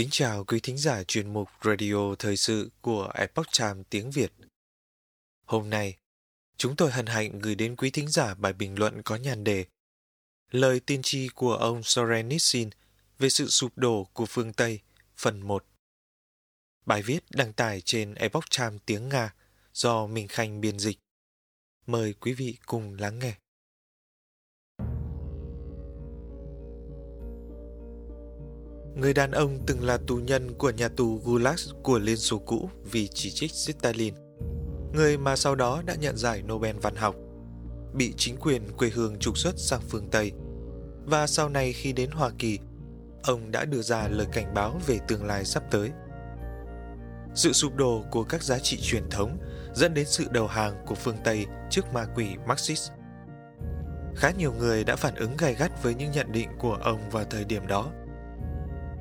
Kính chào quý thính giả chuyên mục Radio Thời sự của Epoch Times tiếng Việt. Hôm nay, chúng tôi hân hạnh gửi đến quý thính giả bài bình luận có nhan đề Lời tiên tri của ông Soren Nissin về sự sụp đổ của phương Tây, phần 1. Bài viết đăng tải trên Epoch Times tiếng Nga do Minh Khanh biên dịch. Mời quý vị cùng lắng nghe. Người đàn ông từng là tù nhân của nhà tù Gulag của Liên Xô cũ vì chỉ trích Stalin, người mà sau đó đã nhận giải Nobel văn học, bị chính quyền quê hương trục xuất sang phương Tây. Và sau này khi đến Hoa Kỳ, ông đã đưa ra lời cảnh báo về tương lai sắp tới. Sự sụp đổ của các giá trị truyền thống dẫn đến sự đầu hàng của phương Tây trước ma quỷ Marxist. Khá nhiều người đã phản ứng gay gắt với những nhận định của ông vào thời điểm đó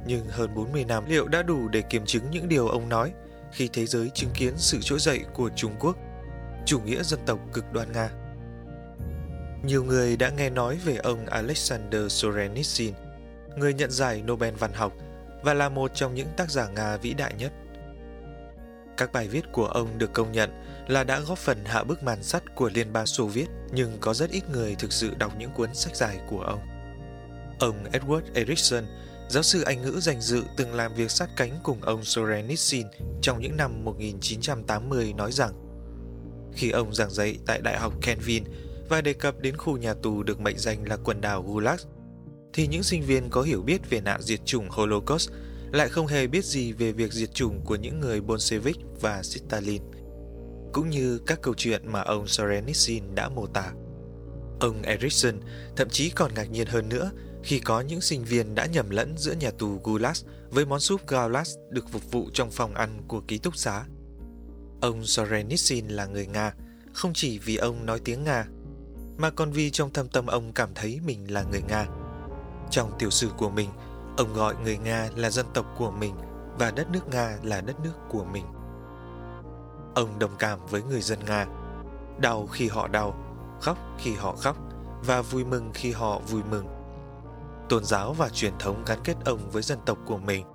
nhưng hơn 40 năm liệu đã đủ để kiểm chứng những điều ông nói khi thế giới chứng kiến sự trỗi dậy của Trung Quốc, chủ nghĩa dân tộc cực đoan Nga. Nhiều người đã nghe nói về ông Alexander Solzhenitsyn, người nhận giải Nobel văn học và là một trong những tác giả Nga vĩ đại nhất. Các bài viết của ông được công nhận là đã góp phần hạ bức màn sắt của Liên bang Xô Viết, nhưng có rất ít người thực sự đọc những cuốn sách dài của ông. Ông Edward Erickson Giáo sư Anh ngữ danh dự từng làm việc sát cánh cùng ông Soren Nissin trong những năm 1980 nói rằng khi ông giảng dạy tại Đại học Kenvin và đề cập đến khu nhà tù được mệnh danh là quần đảo Gulag, thì những sinh viên có hiểu biết về nạn diệt chủng Holocaust lại không hề biết gì về việc diệt chủng của những người Bolshevik và Stalin, cũng như các câu chuyện mà ông Soren Nissin đã mô tả. Ông Erickson thậm chí còn ngạc nhiên hơn nữa khi có những sinh viên đã nhầm lẫn giữa nhà tù Gulag với món súp Gaulas được phục vụ trong phòng ăn của ký túc xá. Ông Sorenitsin là người Nga, không chỉ vì ông nói tiếng Nga, mà còn vì trong thâm tâm ông cảm thấy mình là người Nga. Trong tiểu sử của mình, ông gọi người Nga là dân tộc của mình và đất nước Nga là đất nước của mình. Ông đồng cảm với người dân Nga, đau khi họ đau, khóc khi họ khóc và vui mừng khi họ vui mừng tôn giáo và truyền thống gắn kết ông với dân tộc của mình,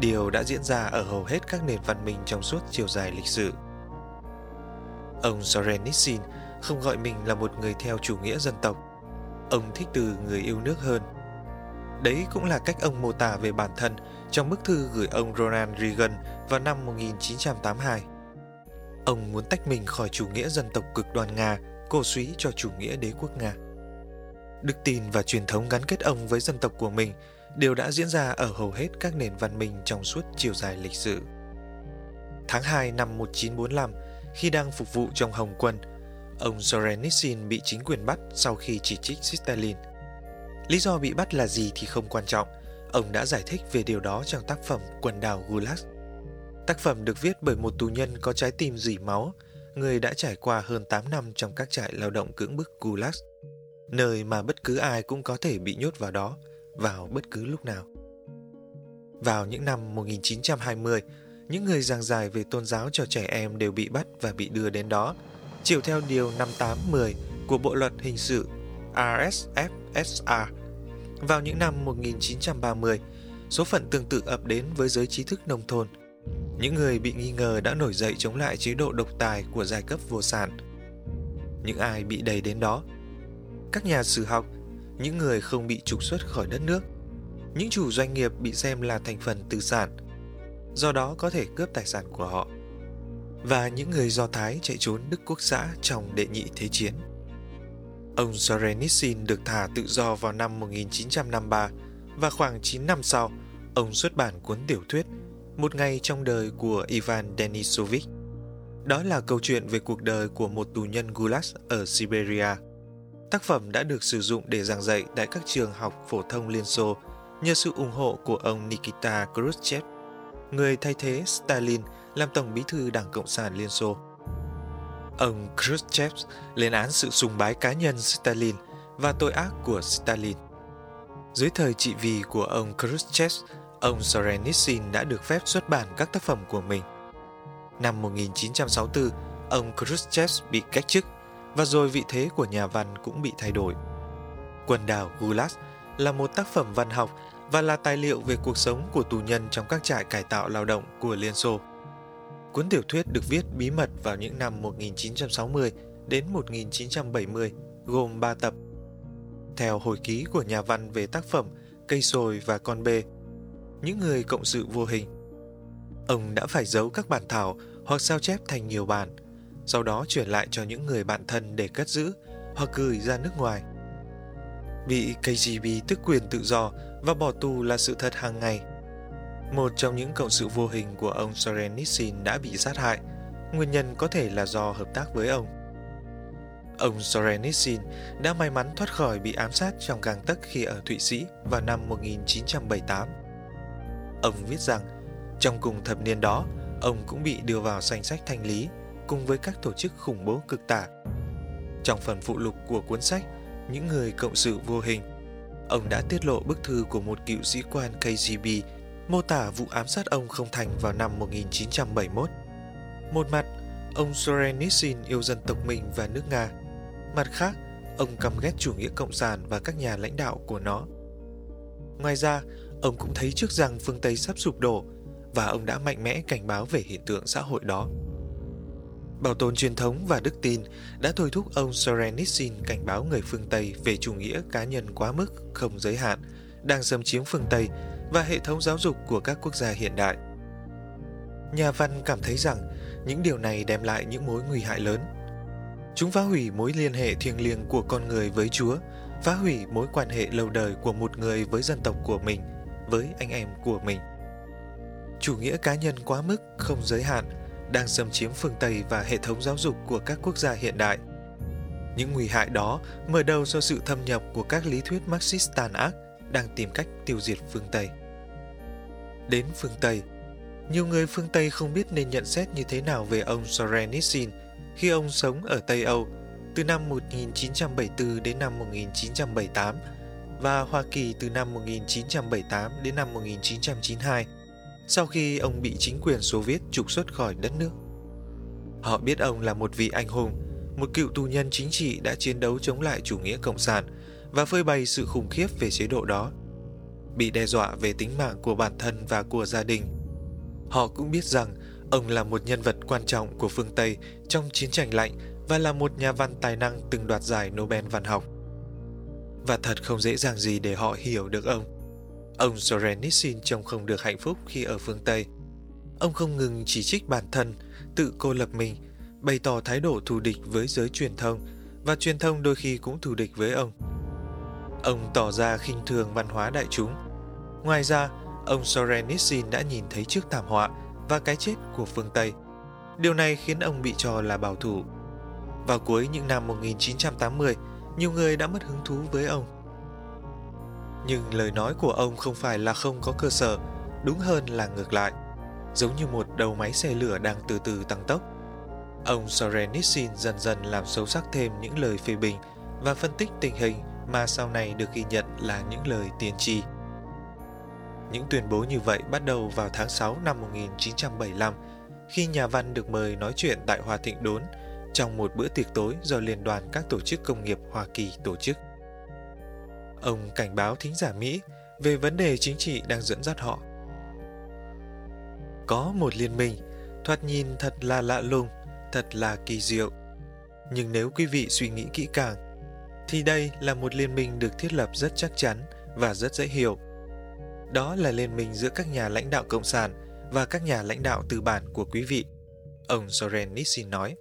điều đã diễn ra ở hầu hết các nền văn minh trong suốt chiều dài lịch sử. Ông Soren Nissin không gọi mình là một người theo chủ nghĩa dân tộc. Ông thích từ người yêu nước hơn. Đấy cũng là cách ông mô tả về bản thân trong bức thư gửi ông Ronald Reagan vào năm 1982. Ông muốn tách mình khỏi chủ nghĩa dân tộc cực đoan Nga, cổ suý cho chủ nghĩa đế quốc Nga. Đức tin và truyền thống gắn kết ông với dân tộc của mình đều đã diễn ra ở hầu hết các nền văn minh trong suốt chiều dài lịch sử. Tháng 2 năm 1945, khi đang phục vụ trong Hồng quân, ông Sorenitsin bị chính quyền bắt sau khi chỉ trích Stalin. Lý do bị bắt là gì thì không quan trọng, ông đã giải thích về điều đó trong tác phẩm Quần đảo Gulag. Tác phẩm được viết bởi một tù nhân có trái tim dỉ máu, người đã trải qua hơn 8 năm trong các trại lao động cưỡng bức Gulag nơi mà bất cứ ai cũng có thể bị nhốt vào đó vào bất cứ lúc nào. Vào những năm 1920, những người giảng giải về tôn giáo cho trẻ em đều bị bắt và bị đưa đến đó, chiều theo điều 5810 của Bộ luật hình sự RSFSR. Vào những năm 1930, số phận tương tự ập đến với giới trí thức nông thôn. Những người bị nghi ngờ đã nổi dậy chống lại chế độ độc tài của giai cấp vô sản. Những ai bị đầy đến đó các nhà sử học, những người không bị trục xuất khỏi đất nước, những chủ doanh nghiệp bị xem là thành phần tư sản, do đó có thể cướp tài sản của họ, và những người Do Thái chạy trốn Đức Quốc xã trong đệ nhị thế chiến. Ông Sorenitsin được thả tự do vào năm 1953 và khoảng 9 năm sau, ông xuất bản cuốn tiểu thuyết Một ngày trong đời của Ivan Denisovich. Đó là câu chuyện về cuộc đời của một tù nhân Gulag ở Siberia Tác phẩm đã được sử dụng để giảng dạy tại các trường học phổ thông Liên Xô nhờ sự ủng hộ của ông Nikita Khrushchev, người thay thế Stalin làm Tổng bí thư Đảng Cộng sản Liên Xô. Ông Khrushchev lên án sự sùng bái cá nhân Stalin và tội ác của Stalin. Dưới thời trị vì của ông Khrushchev, ông Sorenitsin đã được phép xuất bản các tác phẩm của mình. Năm 1964, ông Khrushchev bị cách chức và rồi vị thế của nhà văn cũng bị thay đổi. Quần đảo Gulag là một tác phẩm văn học và là tài liệu về cuộc sống của tù nhân trong các trại cải tạo lao động của Liên Xô. Cuốn tiểu thuyết được viết bí mật vào những năm 1960 đến 1970, gồm 3 tập. Theo hồi ký của nhà văn về tác phẩm Cây sồi và con bê, những người cộng sự vô hình. Ông đã phải giấu các bản thảo hoặc sao chép thành nhiều bản, sau đó chuyển lại cho những người bạn thân để cất giữ hoặc gửi ra nước ngoài. Bị KGB tức quyền tự do và bỏ tù là sự thật hàng ngày. Một trong những cộng sự vô hình của ông Sorenitsin đã bị sát hại. Nguyên nhân có thể là do hợp tác với ông. Ông Sorenitsin đã may mắn thoát khỏi bị ám sát trong gang tấc khi ở Thụy Sĩ vào năm 1978. Ông viết rằng, trong cùng thập niên đó, ông cũng bị đưa vào danh sách thanh lý cùng với các tổ chức khủng bố cực tả. Trong phần phụ lục của cuốn sách Những người cộng sự vô hình, ông đã tiết lộ bức thư của một cựu sĩ quan KGB mô tả vụ ám sát ông không thành vào năm 1971. Một mặt, ông Sorenitsin yêu dân tộc mình và nước Nga. Mặt khác, ông căm ghét chủ nghĩa cộng sản và các nhà lãnh đạo của nó. Ngoài ra, ông cũng thấy trước rằng phương Tây sắp sụp đổ và ông đã mạnh mẽ cảnh báo về hiện tượng xã hội đó. Bảo tồn truyền thống và đức tin đã thôi thúc ông Sorenitsin cảnh báo người phương Tây về chủ nghĩa cá nhân quá mức, không giới hạn, đang xâm chiếm phương Tây và hệ thống giáo dục của các quốc gia hiện đại. Nhà văn cảm thấy rằng những điều này đem lại những mối nguy hại lớn. Chúng phá hủy mối liên hệ thiêng liêng của con người với Chúa, phá hủy mối quan hệ lâu đời của một người với dân tộc của mình, với anh em của mình. Chủ nghĩa cá nhân quá mức, không giới hạn, đang xâm chiếm phương Tây và hệ thống giáo dục của các quốc gia hiện đại. Những nguy hại đó mở đầu do sự thâm nhập của các lý thuyết Marxist tàn ác đang tìm cách tiêu diệt phương Tây. Đến phương Tây, nhiều người phương Tây không biết nên nhận xét như thế nào về ông Sorenitsin khi ông sống ở Tây Âu từ năm 1974 đến năm 1978 và Hoa Kỳ từ năm 1978 đến năm 1992 sau khi ông bị chính quyền Xô Viết trục xuất khỏi đất nước. Họ biết ông là một vị anh hùng, một cựu tù nhân chính trị đã chiến đấu chống lại chủ nghĩa cộng sản và phơi bày sự khủng khiếp về chế độ đó. Bị đe dọa về tính mạng của bản thân và của gia đình. Họ cũng biết rằng ông là một nhân vật quan trọng của phương Tây trong chiến tranh lạnh và là một nhà văn tài năng từng đoạt giải Nobel văn học. Và thật không dễ dàng gì để họ hiểu được ông. Ông Sorenitsin trông không được hạnh phúc khi ở phương Tây. Ông không ngừng chỉ trích bản thân, tự cô lập mình, bày tỏ thái độ thù địch với giới truyền thông và truyền thông đôi khi cũng thù địch với ông. Ông tỏ ra khinh thường văn hóa đại chúng. Ngoài ra, ông Sorenitsin đã nhìn thấy trước thảm họa và cái chết của phương Tây. Điều này khiến ông bị cho là bảo thủ. Vào cuối những năm 1980, nhiều người đã mất hứng thú với ông. Nhưng lời nói của ông không phải là không có cơ sở, đúng hơn là ngược lại. Giống như một đầu máy xe lửa đang từ từ tăng tốc. Ông Sorenitsin dần dần làm sâu sắc thêm những lời phê bình và phân tích tình hình mà sau này được ghi nhận là những lời tiên tri. Những tuyên bố như vậy bắt đầu vào tháng 6 năm 1975 khi nhà văn được mời nói chuyện tại Hòa Thịnh Đốn trong một bữa tiệc tối do Liên đoàn các tổ chức công nghiệp Hoa Kỳ tổ chức. Ông cảnh báo thính giả Mỹ về vấn đề chính trị đang dẫn dắt họ. Có một liên minh, thoạt nhìn thật là lạ lùng, thật là kỳ diệu. Nhưng nếu quý vị suy nghĩ kỹ càng, thì đây là một liên minh được thiết lập rất chắc chắn và rất dễ hiểu. Đó là liên minh giữa các nhà lãnh đạo cộng sản và các nhà lãnh đạo tư bản của quý vị. Ông Soren Nissin nói.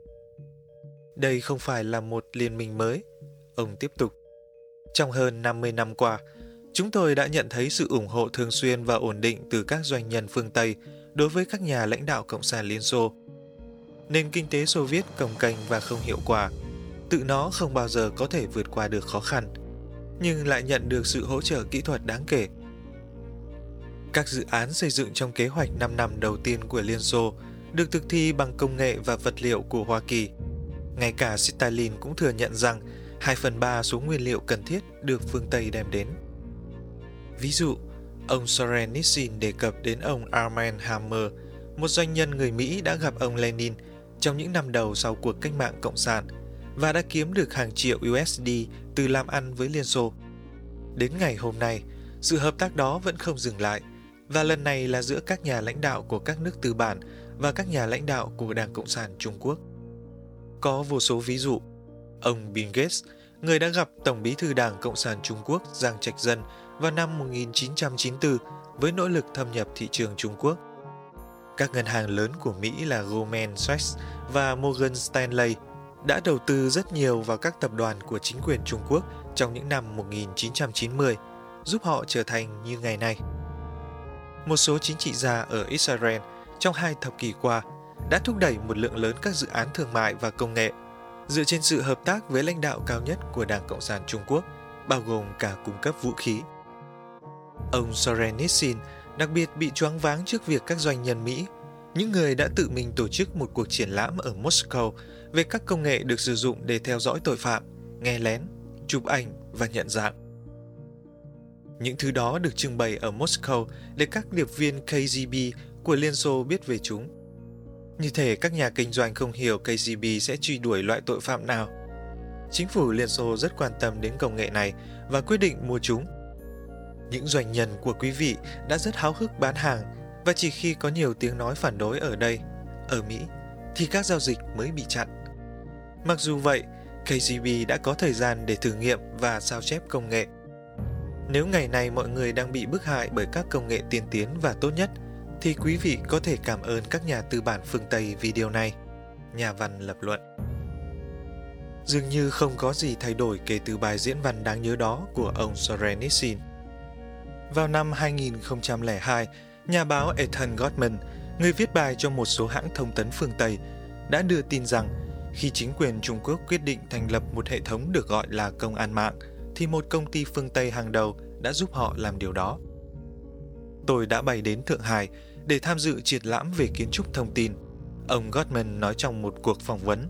Đây không phải là một liên minh mới. Ông tiếp tục. Trong hơn 50 năm qua, chúng tôi đã nhận thấy sự ủng hộ thường xuyên và ổn định từ các doanh nhân phương Tây đối với các nhà lãnh đạo Cộng sản Liên Xô. Nền kinh tế Xô Viết cồng cành và không hiệu quả, tự nó không bao giờ có thể vượt qua được khó khăn, nhưng lại nhận được sự hỗ trợ kỹ thuật đáng kể. Các dự án xây dựng trong kế hoạch 5 năm đầu tiên của Liên Xô được thực thi bằng công nghệ và vật liệu của Hoa Kỳ. Ngay cả Stalin cũng thừa nhận rằng 2 phần 3 số nguyên liệu cần thiết được phương Tây đem đến. Ví dụ, ông Soren Nissin đề cập đến ông Armand Hammer, một doanh nhân người Mỹ đã gặp ông Lenin trong những năm đầu sau cuộc cách mạng Cộng sản và đã kiếm được hàng triệu USD từ làm ăn với Liên Xô. Đến ngày hôm nay, Sự hợp tác đó vẫn không dừng lại, và lần này là giữa các nhà lãnh đạo của các nước tư bản và các nhà lãnh đạo của Đảng Cộng sản Trung Quốc. Có vô số ví dụ. Ông Bill Gates, người đã gặp Tổng bí thư Đảng Cộng sản Trung Quốc Giang Trạch Dân vào năm 1994 với nỗ lực thâm nhập thị trường Trung Quốc. Các ngân hàng lớn của Mỹ là Goldman Sachs và Morgan Stanley đã đầu tư rất nhiều vào các tập đoàn của chính quyền Trung Quốc trong những năm 1990, giúp họ trở thành như ngày nay. Một số chính trị gia ở Israel trong hai thập kỷ qua đã thúc đẩy một lượng lớn các dự án thương mại và công nghệ dựa trên sự hợp tác với lãnh đạo cao nhất của Đảng Cộng sản Trung Quốc, bao gồm cả cung cấp vũ khí. Ông Soren Nissin đặc biệt bị choáng váng trước việc các doanh nhân Mỹ, những người đã tự mình tổ chức một cuộc triển lãm ở Moscow về các công nghệ được sử dụng để theo dõi tội phạm, nghe lén, chụp ảnh và nhận dạng. Những thứ đó được trưng bày ở Moscow để các điệp viên KGB của Liên Xô biết về chúng. Như thể các nhà kinh doanh không hiểu KGB sẽ truy đuổi loại tội phạm nào. Chính phủ Liên Xô rất quan tâm đến công nghệ này và quyết định mua chúng. Những doanh nhân của quý vị đã rất háo hức bán hàng và chỉ khi có nhiều tiếng nói phản đối ở đây, ở Mỹ, thì các giao dịch mới bị chặn. Mặc dù vậy, KGB đã có thời gian để thử nghiệm và sao chép công nghệ. Nếu ngày nay mọi người đang bị bức hại bởi các công nghệ tiên tiến và tốt nhất, thì quý vị có thể cảm ơn các nhà tư bản phương Tây vì điều này. Nhà văn lập luận. Dường như không có gì thay đổi kể từ bài diễn văn đáng nhớ đó của ông Sorenitsin. Vào năm 2002, nhà báo Ethan Gottman, người viết bài cho một số hãng thông tấn phương Tây, đã đưa tin rằng khi chính quyền Trung Quốc quyết định thành lập một hệ thống được gọi là công an mạng, thì một công ty phương Tây hàng đầu đã giúp họ làm điều đó. Tôi đã bay đến Thượng Hải để tham dự triển lãm về kiến trúc thông tin. Ông Gottman nói trong một cuộc phỏng vấn.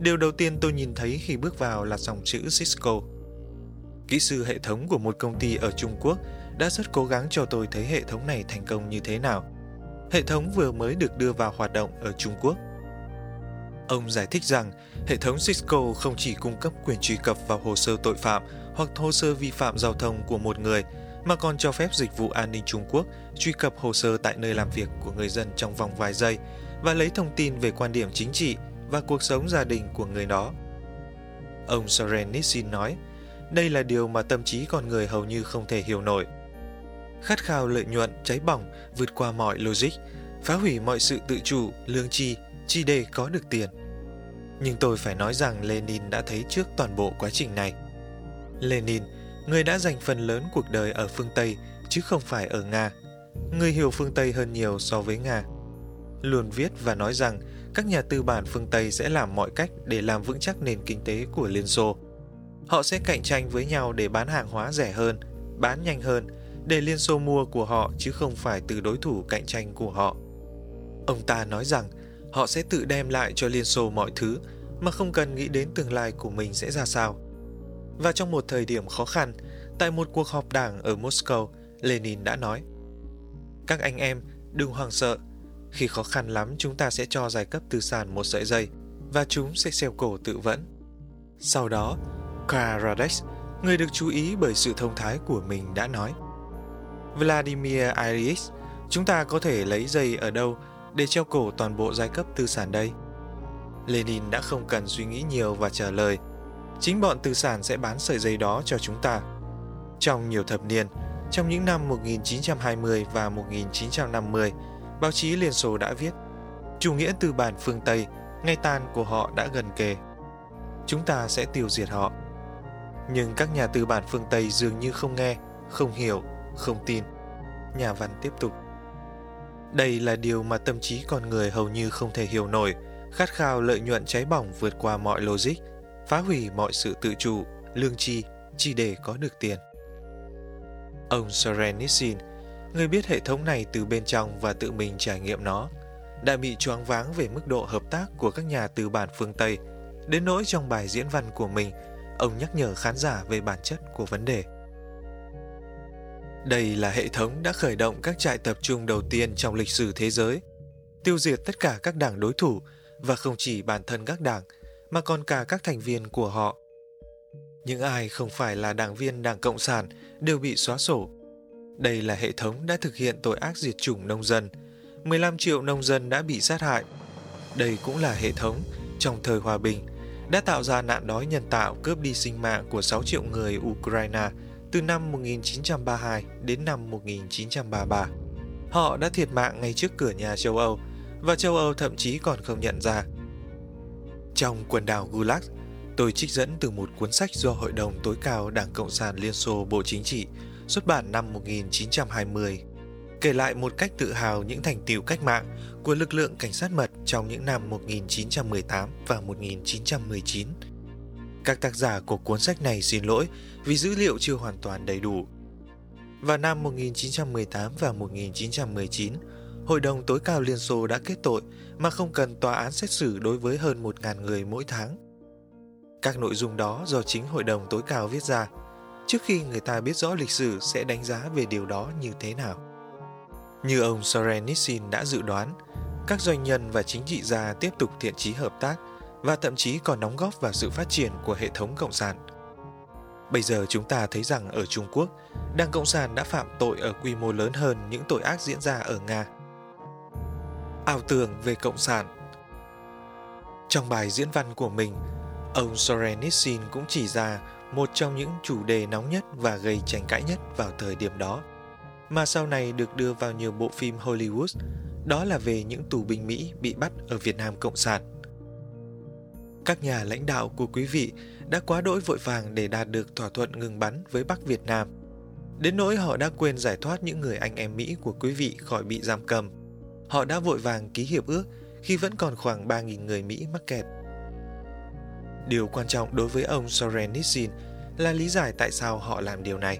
Điều đầu tiên tôi nhìn thấy khi bước vào là dòng chữ Cisco. Kỹ sư hệ thống của một công ty ở Trung Quốc đã rất cố gắng cho tôi thấy hệ thống này thành công như thế nào. Hệ thống vừa mới được đưa vào hoạt động ở Trung Quốc. Ông giải thích rằng hệ thống Cisco không chỉ cung cấp quyền truy cập vào hồ sơ tội phạm hoặc hồ sơ vi phạm giao thông của một người, mà còn cho phép dịch vụ an ninh Trung Quốc truy cập hồ sơ tại nơi làm việc của người dân trong vòng vài giây và lấy thông tin về quan điểm chính trị và cuộc sống gia đình của người đó. Ông Soren Nissin nói, đây là điều mà tâm trí con người hầu như không thể hiểu nổi. Khát khao lợi nhuận cháy bỏng vượt qua mọi logic, phá hủy mọi sự tự chủ, lương tri, chỉ để có được tiền. Nhưng tôi phải nói rằng Lenin đã thấy trước toàn bộ quá trình này. Lenin, người đã dành phần lớn cuộc đời ở phương Tây chứ không phải ở Nga. Người hiểu phương Tây hơn nhiều so với Nga. Luôn viết và nói rằng các nhà tư bản phương Tây sẽ làm mọi cách để làm vững chắc nền kinh tế của Liên Xô. Họ sẽ cạnh tranh với nhau để bán hàng hóa rẻ hơn, bán nhanh hơn, để Liên Xô mua của họ chứ không phải từ đối thủ cạnh tranh của họ. Ông ta nói rằng họ sẽ tự đem lại cho Liên Xô mọi thứ mà không cần nghĩ đến tương lai của mình sẽ ra sao. Và trong một thời điểm khó khăn, tại một cuộc họp đảng ở Moscow, Lenin đã nói Các anh em, đừng hoảng sợ. Khi khó khăn lắm chúng ta sẽ cho giai cấp tư sản một sợi dây và chúng sẽ xeo cổ tự vẫn. Sau đó, Karadex, người được chú ý bởi sự thông thái của mình đã nói Vladimir Ilyich, chúng ta có thể lấy dây ở đâu để treo cổ toàn bộ giai cấp tư sản đây? Lenin đã không cần suy nghĩ nhiều và trả lời. Chính bọn tư sản sẽ bán sợi dây đó cho chúng ta. Trong nhiều thập niên, trong những năm 1920 và 1950, báo chí Liên Xô đã viết Chủ nghĩa tư bản phương Tây, ngay tan của họ đã gần kề. Chúng ta sẽ tiêu diệt họ. Nhưng các nhà tư bản phương Tây dường như không nghe, không hiểu, không tin. Nhà văn tiếp tục. Đây là điều mà tâm trí con người hầu như không thể hiểu nổi, khát khao lợi nhuận cháy bỏng vượt qua mọi logic, phá hủy mọi sự tự chủ, lương tri chỉ để có được tiền. Ông Soren Nissin, người biết hệ thống này từ bên trong và tự mình trải nghiệm nó, đã bị choáng váng về mức độ hợp tác của các nhà tư bản phương Tây, đến nỗi trong bài diễn văn của mình, ông nhắc nhở khán giả về bản chất của vấn đề. Đây là hệ thống đã khởi động các trại tập trung đầu tiên trong lịch sử thế giới, tiêu diệt tất cả các đảng đối thủ và không chỉ bản thân các đảng mà còn cả các thành viên của họ. Những ai không phải là đảng viên Đảng Cộng sản đều bị xóa sổ, Đây là hệ thống đã thực hiện tội ác diệt chủng nông dân. 15 triệu nông dân đã bị sát hại. Đây cũng là hệ thống trong thời hòa bình đã tạo ra nạn đói nhân tạo cướp đi sinh mạng của 6 triệu người Ukraine từ năm 1932 đến năm 1933. Họ đã thiệt mạng ngay trước cửa nhà châu Âu và châu Âu thậm chí còn không nhận ra. Trong quần đảo Gulag, tôi trích dẫn từ một cuốn sách do Hội đồng tối cao Đảng Cộng sản Liên Xô Bộ Chính trị xuất bản năm 1920, kể lại một cách tự hào những thành tiệu cách mạng của lực lượng cảnh sát mật trong những năm 1918 và 1919. Các tác giả của cuốn sách này xin lỗi vì dữ liệu chưa hoàn toàn đầy đủ. Vào năm 1918 và 1919, Hội đồng tối cao Liên Xô đã kết tội mà không cần tòa án xét xử đối với hơn 1.000 người mỗi tháng. Các nội dung đó do chính Hội đồng tối cao viết ra, trước khi người ta biết rõ lịch sử sẽ đánh giá về điều đó như thế nào. Như ông Soren đã dự đoán, các doanh nhân và chính trị gia tiếp tục thiện chí hợp tác và thậm chí còn đóng góp vào sự phát triển của hệ thống cộng sản. Bây giờ chúng ta thấy rằng ở Trung Quốc, Đảng Cộng sản đã phạm tội ở quy mô lớn hơn những tội ác diễn ra ở Nga. Ảo tưởng về Cộng sản Trong bài diễn văn của mình, ông Sorenitsin cũng chỉ ra một trong những chủ đề nóng nhất và gây tranh cãi nhất vào thời điểm đó, mà sau này được đưa vào nhiều bộ phim Hollywood, đó là về những tù binh Mỹ bị bắt ở Việt Nam Cộng sản. Các nhà lãnh đạo của quý vị đã quá đỗi vội vàng để đạt được thỏa thuận ngừng bắn với Bắc Việt Nam. Đến nỗi họ đã quên giải thoát những người anh em Mỹ của quý vị khỏi bị giam cầm. Họ đã vội vàng ký hiệp ước khi vẫn còn khoảng 3.000 người Mỹ mắc kẹt. Điều quan trọng đối với ông Soren Nissin là lý giải tại sao họ làm điều này.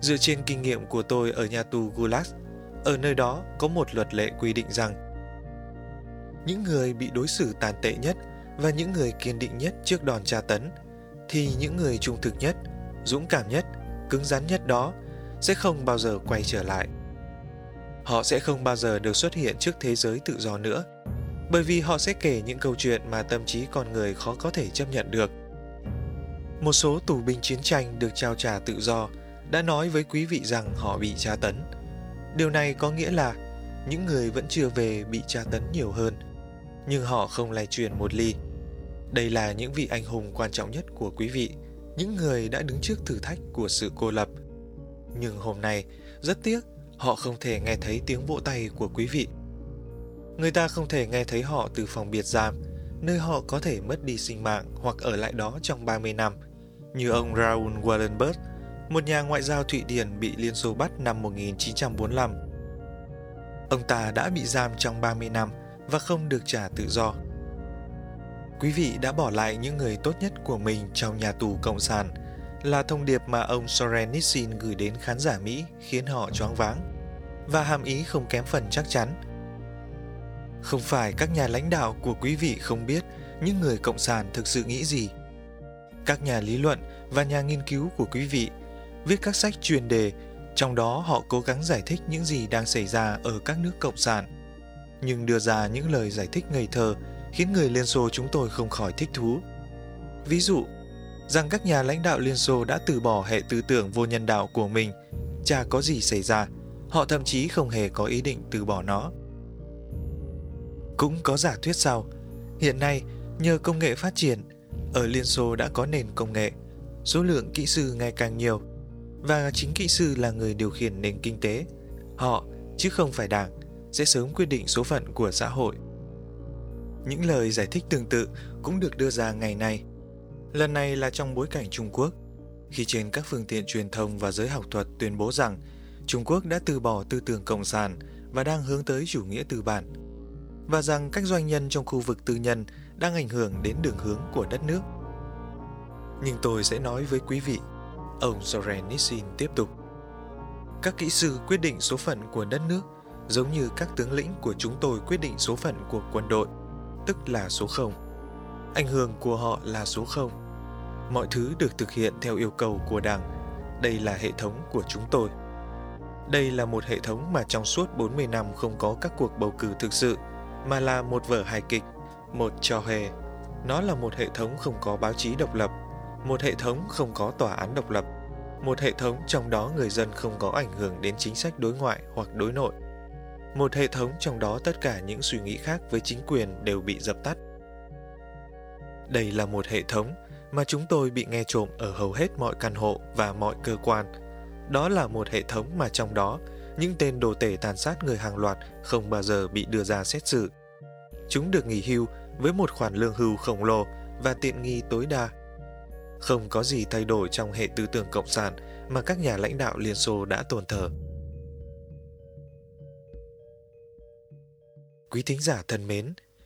Dựa trên kinh nghiệm của tôi ở nhà tù Gulag, ở nơi đó có một luật lệ quy định rằng những người bị đối xử tàn tệ nhất và những người kiên định nhất trước đòn tra tấn thì những người trung thực nhất, dũng cảm nhất, cứng rắn nhất đó sẽ không bao giờ quay trở lại. Họ sẽ không bao giờ được xuất hiện trước thế giới tự do nữa, bởi vì họ sẽ kể những câu chuyện mà tâm trí con người khó có thể chấp nhận được. Một số tù binh chiến tranh được trao trả tự do đã nói với quý vị rằng họ bị tra tấn. Điều này có nghĩa là những người vẫn chưa về bị tra tấn nhiều hơn – nhưng họ không lay truyền một ly. Đây là những vị anh hùng quan trọng nhất của quý vị, những người đã đứng trước thử thách của sự cô lập. Nhưng hôm nay, rất tiếc, họ không thể nghe thấy tiếng vỗ tay của quý vị. Người ta không thể nghe thấy họ từ phòng biệt giam, nơi họ có thể mất đi sinh mạng hoặc ở lại đó trong 30 năm, như ông Raoul Wallenberg, một nhà ngoại giao Thụy Điển bị Liên Xô bắt năm 1945. Ông ta đã bị giam trong 30 năm và không được trả tự do. Quý vị đã bỏ lại những người tốt nhất của mình trong nhà tù cộng sản là thông điệp mà ông Soren Nissin gửi đến khán giả Mỹ khiến họ choáng váng và hàm ý không kém phần chắc chắn. Không phải các nhà lãnh đạo của quý vị không biết những người cộng sản thực sự nghĩ gì. Các nhà lý luận và nhà nghiên cứu của quý vị viết các sách chuyên đề, trong đó họ cố gắng giải thích những gì đang xảy ra ở các nước cộng sản nhưng đưa ra những lời giải thích ngây thơ khiến người Liên Xô chúng tôi không khỏi thích thú. Ví dụ, rằng các nhà lãnh đạo Liên Xô đã từ bỏ hệ tư tưởng vô nhân đạo của mình, chả có gì xảy ra, họ thậm chí không hề có ý định từ bỏ nó. Cũng có giả thuyết sau, hiện nay nhờ công nghệ phát triển, ở Liên Xô đã có nền công nghệ, số lượng kỹ sư ngày càng nhiều, và chính kỹ sư là người điều khiển nền kinh tế. Họ, chứ không phải đảng, sẽ sớm quyết định số phận của xã hội. Những lời giải thích tương tự cũng được đưa ra ngày nay. Lần này là trong bối cảnh Trung Quốc, khi trên các phương tiện truyền thông và giới học thuật tuyên bố rằng Trung Quốc đã từ bỏ tư tưởng cộng sản và đang hướng tới chủ nghĩa tư bản, và rằng các doanh nhân trong khu vực tư nhân đang ảnh hưởng đến đường hướng của đất nước. Nhưng tôi sẽ nói với quý vị, ông Soren Nissin tiếp tục. Các kỹ sư quyết định số phận của đất nước giống như các tướng lĩnh của chúng tôi quyết định số phận của quân đội, tức là số 0. Ảnh hưởng của họ là số 0. Mọi thứ được thực hiện theo yêu cầu của Đảng. Đây là hệ thống của chúng tôi. Đây là một hệ thống mà trong suốt 40 năm không có các cuộc bầu cử thực sự, mà là một vở hài kịch, một trò hề. Nó là một hệ thống không có báo chí độc lập, một hệ thống không có tòa án độc lập, một hệ thống trong đó người dân không có ảnh hưởng đến chính sách đối ngoại hoặc đối nội. Một hệ thống trong đó tất cả những suy nghĩ khác với chính quyền đều bị dập tắt. Đây là một hệ thống mà chúng tôi bị nghe trộm ở hầu hết mọi căn hộ và mọi cơ quan. Đó là một hệ thống mà trong đó những tên đồ tể tàn sát người hàng loạt không bao giờ bị đưa ra xét xử. Chúng được nghỉ hưu với một khoản lương hưu khổng lồ và tiện nghi tối đa. Không có gì thay đổi trong hệ tư tưởng cộng sản mà các nhà lãnh đạo Liên Xô đã tồn thờ. Quý thính giả thân mến,